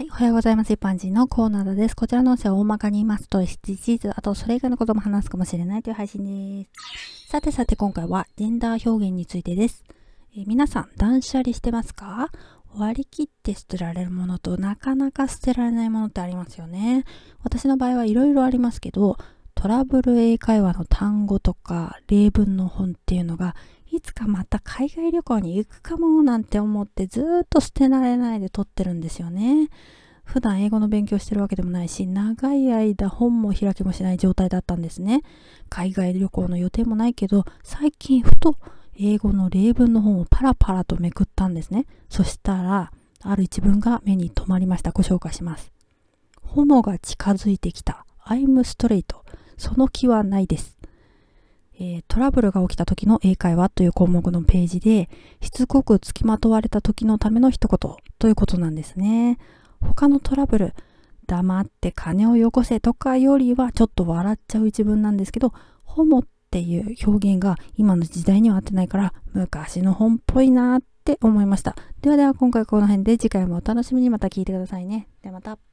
はい、おはようございます。一般人のコーナーです。こちらの音声は大まかに言いますと、SDGs、あとそれ以外のことも話すかもしれないという配信です。さてさて今回はジェンダー表現についてです。え、皆さん、断捨離してますか？割り切って捨てられるものとなかなか捨てられないものってありますよね。私の場合はいろいろありますけど、トラブル英会話の単語とか例文の本っていうのがいつかまた海外旅行に行くかもなんて思ってずっと捨てられないで撮ってるんですよね。普段英語の勉強してるわけでもないし、長い間本も開きもしない状態だったんですね。海外旅行の予定もないけど、最近ふと英語の例文の本をパラパラとめくったんですね。そしたら、ある一文が目に留まりました。ご紹介します。ホモが近づいてきた。I'm straight. その気はないです。えー、トラブルが起きた時の英会話という項目のページで、しつこく付きまとわれた時のための一言ということなんですね。他のトラブル、黙って金をよこせとかよりはちょっと笑っちゃう一文なんですけど、ホモっていう表現が今の時代には合ってないから昔の本っぽいなって思いました。ではでは今回はこの辺で次回もお楽しみにまた聞いてくださいね。ではまた。